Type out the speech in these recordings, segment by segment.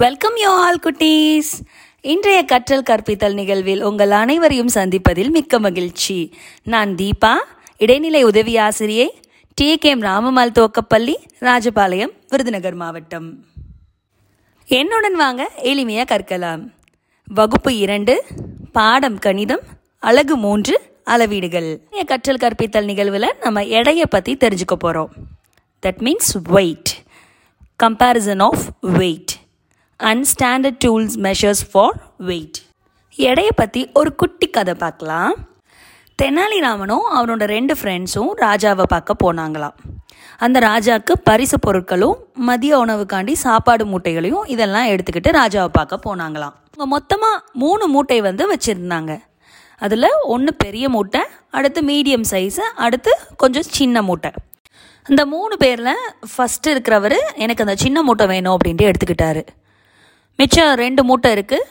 Welcome you all குட்டீஸ். இன்றைய கற்றல் கற்பித்தல் நிகழ்வில் உங்கள் அனைவரையும் சந்திப்பதில் மிக்க மகிழ்ச்சி. நான் தீபா இடைநிலை உதவி ஆசிரியை டி கே எம் ராமமால் தோக்கப்பள்ளி ராஜபாளையம் விருதுநகர் மாவட்டம். என்னுடன் வாங்க எளிமையாக கற்கலாம். வகுப்பு இரண்டு பாடம் கணிதம் அழகு மூன்று அளவீடுகள். கற்றல் கற்பித்தல் நிகழ்வில் நம்ம எடையை பற்றி தெரிஞ்சுக்க போகிறோம் that means weight comparison of weight and standard tools measures for weight எடையை பற்றி ஒரு குட்டி கதை பார்க்கலாம். தெனாலிராமனும் அவனோட ரெண்டு ஃப்ரெண்ட்ஸும் ராஜாவை பார்க்க போனாங்களாம். அந்த ராஜாவுக்கு பரிசு பொருட்களும் மதிய உணவுக்காண்டி சாப்பாடு மூட்டைகளையும் இதெல்லாம் எடுத்துக்கிட்டு ராஜாவை பார்க்க போனாங்களாம். அவங்க மொத்தமாக மூணு மூட்டை வந்து வச்சுருந்தாங்க. அதில் ஒன்று பெரிய மூட்டை அடுத்து மீடியம் சைஸு அடுத்து கொஞ்சம் சின்ன மூட்டை. அந்த மூணு பேரில் ஃபஸ்ட்டு இருக்கிறவர் எனக்கு அந்த சின்ன மூட்டை வேணும் அப்படின்ட்டு எடுத்துக்கிட்டாரு. மிச்சம் ரெண்டு மூட்டை இருக்குது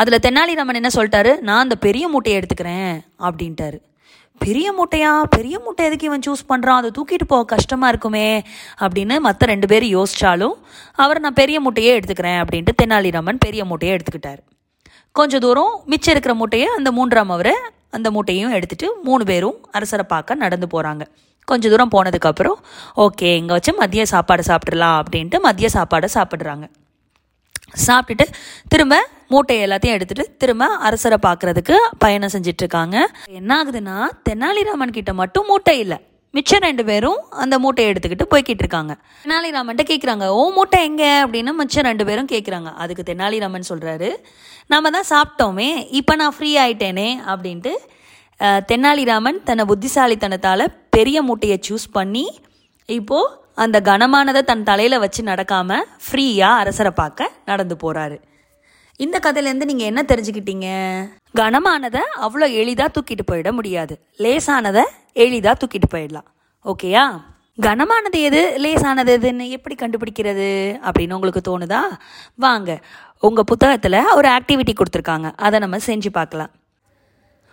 அதில் தெனாலிராமன் என்ன சொல்லிட்டாரு? நான் அந்த பெரிய மூட்டையை எடுத்துக்கிறேன் அப்படின்ட்டாரு. பெரிய மூட்டையா? பெரிய மூட்டை எதுக்கு இவன் சூஸ் பண்ணுறான் அதை தூக்கிட்டு போக கஷ்டமாக இருக்குமே அப்படின்னு மற்ற ரெண்டு பேரும் யோசித்தாலும் அவர் நான் பெரிய மூட்டையே எடுத்துக்கிறேன் அப்படின்ட்டு தெனாலிராமன் பெரிய மூட்டையை எடுத்துக்கிட்டார். கொஞ்சம் தூரம் மிச்சம் இருக்கிற மூட்டையை அந்த மூன்றாம் அவர் அந்த மூட்டையும் எடுத்துகிட்டு மூணு பேரும் அரசரை பார்க்க நடந்து போகிறாங்க கொஞ்ச தூரம் போனதுக்கப்புறம் ஓகே இங்கே வச்சு மதிய சாப்பாடு சாப்பிட்றலாம் அப்படின்ட்டு மதிய சாப்பாடை சாப்பிட்றாங்க. சாப்பிட்டுட்டு திரும்ப மூட்டை எல்லாத்தையும் எடுத்துட்டு திரும்ப அரசரை பார்க்கறதுக்கு பயணம் செஞ்சுட்டு இருக்காங்க என்ன ஆகுதுன்னா தெனாலிராமன் கிட்ட மட்டும் மூட்டை இல்லை. மிச்சம் ரெண்டு பேரும் அந்த மூட்டையை எடுத்துக்கிட்டு போய்கிட்டு இருக்காங்க. தெனாலிராமன்ட்ட கேட்குறாங்க ஓ மூட்டை எங்க? அப்படின்னு மிச்சம் ரெண்டு பேரும் கேட்குறாங்க அதுக்கு தெனாலிராமன் சொல்கிறாரு நம்ம தான் சாப்பிட்டோமே இப்போ நான் ஃப்ரீ ஆயிட்டேனே அப்படின்ட்டு தெனாலிராமன் தன்னை புத்திசாலித்தனத்தால் பெரிய மூட்டையை சூஸ் பண்ணி இப்போது அந்த கனமானதை தன் தலையில் வச்சு நடக்காம ஃப்ரீயாக அரசரை பார்க்க நடந்து போகிறாரு இந்த கதையிலேருந்து நீங்கள் என்ன தெரிஞ்சுக்கிட்டீங்க? கனமானதை அவ்வளோ எளிதாக தூக்கிட்டு போயிட முடியாது. லேசானதை எளிதாக தூக்கிட்டு போயிடலாம். ஓகேயா? கனமானது எது? லேசானது எதுன்னு எப்படி கண்டுபிடிக்கிறது அப்படின்னு உங்களுக்கு தோணுதா? வாங்க உங்கள் புத்தகத்தில் ஒரு ஆக்டிவிட்டி கொடுத்துருக்காங்க. அதை நம்ம செஞ்சு பார்க்கலாம்.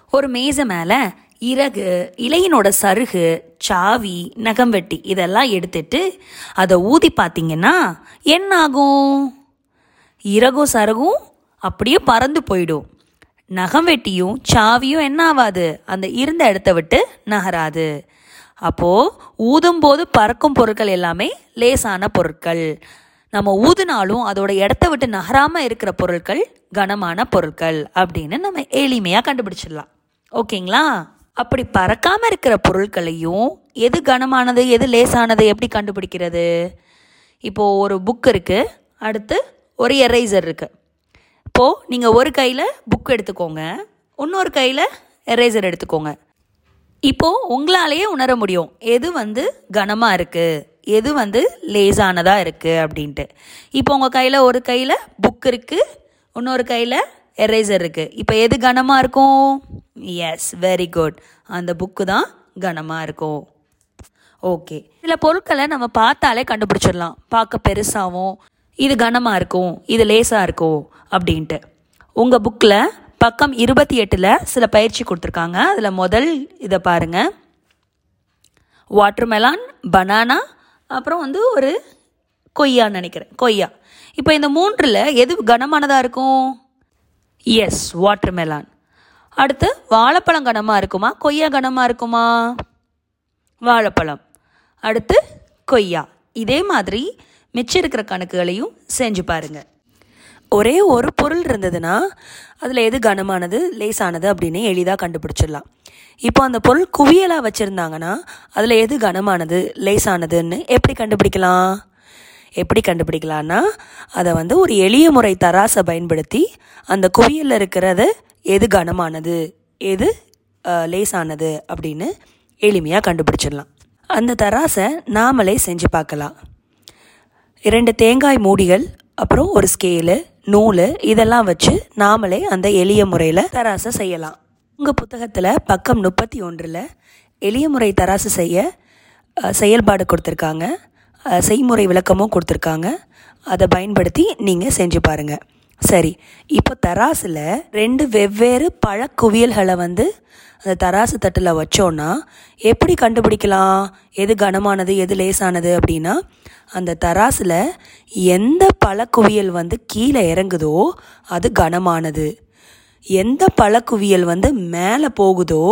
ஒரு மேசை மேலே இறகு இலையினோட சருகு சாவி நகம் வெட்டி இதெல்லாம் எடுத்துட்டு அதை ஊதி பார்த்தீங்கன்னா என்ன ஆகும் இறகும் சருகும் அப்படியே பறந்து போயிடும். நகம் வெட்டியும் சாவியும் என்ன ஆகாது அந்த இருந்த இடத்த விட்டு நகராது. அப்போது ஊதும்போது பறக்கும் பொருட்கள் எல்லாமே லேசான பொருட்கள். நம்ம ஊதுனாலும் அதோட இடத்த விட்டு நகராமல் இருக்கிற பொருட்கள் கனமான பொருட்கள் அப்படின்னு நம்ம எளிமையாக கண்டுபிடிச்சிடலாம். ஓகேங்களா? அப்படி பறக்காமல் இருக்கிற பொருட்களையும் எது கனமானது எது லேசானது எப்படி கண்டுபிடிக்கிறது? இப்போது ஒரு புக் இருக்குது அடுத்து ஒரு எரேசர் இருக்குது இப்போது நீங்கள் ஒரு கையில் புக் எடுத்துக்கோங்க. இன்னொரு கையில் எரேசர் எடுத்துக்கோங்க. இப்போது உங்களாலேயே உணர முடியும். எது வந்து கனமாக இருக்குது எது வந்து லேசானதாக இருக்குது அப்படின்ட்டு. இப்போ உங்கள் கையில் ஒரு கையில் புக் இருக்குது இன்னொரு கையில் எரேசர் இருக்குது இப்போ எது கனமாக இருக்கும்? எஸ் வெரி குட் அந்த புக்கு தான் கனமாக இருக்கும் ஓகே சில பொருட்களை நம்ம பார்த்தாலே கண்டுபிடிச்சிடலாம். பார்க்க பெருசாகவும் இது கனமாக இருக்கும் இது லேசாக இருக்கும் அப்படின்ட்டு. உங்கள் புக்கில் பக்கம் இருபத்தி எட்டில் சில பயிற்சி கொடுத்துருக்காங்க. அதில் முதல் இதை பாருங்கள் வாட்டர்மெலான் பனானா அப்புறம் வந்து ஒரு கொய்யான்னு நினைக்கிறேன். கொய்யா. இப்போ இந்த மூன்றில் எது கனமானதாக இருக்கும்? எஸ் வாட்டர்மெலான் அடுத்து வாழைப்பழம் கனமாக இருக்குமா? கொய்யா கனமாக இருக்குமா? வாழைப்பழம். அடுத்து கொய்யா. இதே மாதிரி மிச்சம் இருக்கிற கணக்குகளையும் செஞ்சு பாருங்க. ஒரே ஒரு பொருள் இருந்ததுன்னா அதில் எது கனமானது லேசானது அப்படின்னு எளிதாக கண்டுபிடிச்சிடலாம். இப்போ அந்த பொருள் குவியலாக வச்சுருந்தாங்கன்னா அதில் எது கனமானது லேசானதுன்னு எப்படி கண்டுபிடிக்கலாம்? எப்படி கண்டுபிடிக்கலான்னா அதை வந்து ஒரு எளிய முறை தராசை பயன்படுத்தி அந்த குவியலில் இருக்கிறத எது கனமானது எது லேசானது அப்படின்னு எளிமையாக கண்டுபிடிச்சிடலாம். அந்த தராசை நாமளே செஞ்சு பார்க்கலாம். இரண்டு தேங்காய் மூடிகள் அப்புறம் ஒரு ஸ்கேலு நூல் இதெல்லாம் வச்சு நாமளே அந்த எளிய முறையில் தராசை செய்யலாம். உங்கள் புத்தகத்தில் பக்கம் முப்பத்தி ஒன்றில் எளிய முறை தராசு செய்ய செயல்பாடு கொடுத்துருக்காங்க. செய்முறை விளக்கமும் கொடுத்துருக்காங்க. அதை பயன்படுத்தி நீங்கள் செஞ்சு பாருங்கள் சரி இப்போ தராசில் ரெண்டு வெவ்வேறு பழக்குவியல்களை வந்து அந்த தராசு தட்டில் வச்சோன்னா எப்படி கண்டுபிடிக்கலாம்? எது கனமானது எது லேசானது அப்படின்னா அந்த தராசில் எந்த பழக்குவியல் வந்து கீழே இறங்குதோ அது கனமானது. எந்த பழக்குவியல் வந்து மேலே போகுதோ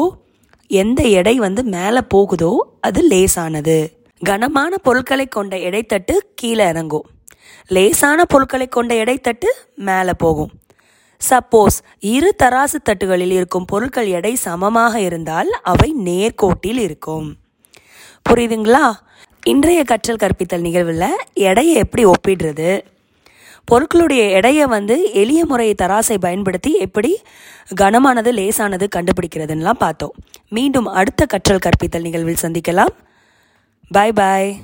எந்த எடை வந்து மேலே போகுதோ அது லேசானது. கனமான பொருட்களை கொண்ட எடைத்தட்டு கீழே இறங்கும். லேசான பொருட்களை கொண்ட எடைத்தட்டு மேலே போகும். சப்போஸ் இரு தராசு தட்டுகளில் இருக்கும் பொருட்கள் எடை சமமாக இருந்தால் அவை நேர்கோட்டில் இருக்கும். புரியுதுங்களா? இன்றைய கற்றல் கற்பித்தல் நிகழ்வில் எடையை எப்படி ஒப்பிடுறது? பொருட்களுடைய எடையை வந்து எளிய முறை தராசை பயன்படுத்தி எப்படி கனமானது லேசானது கண்டுபிடிக்கிறதுன்னெலாம் பார்த்தோம். மீண்டும் அடுத்த கற்றல் கற்பித்தல் நிகழ்வில் சந்திக்கலாம். பாய் பாய்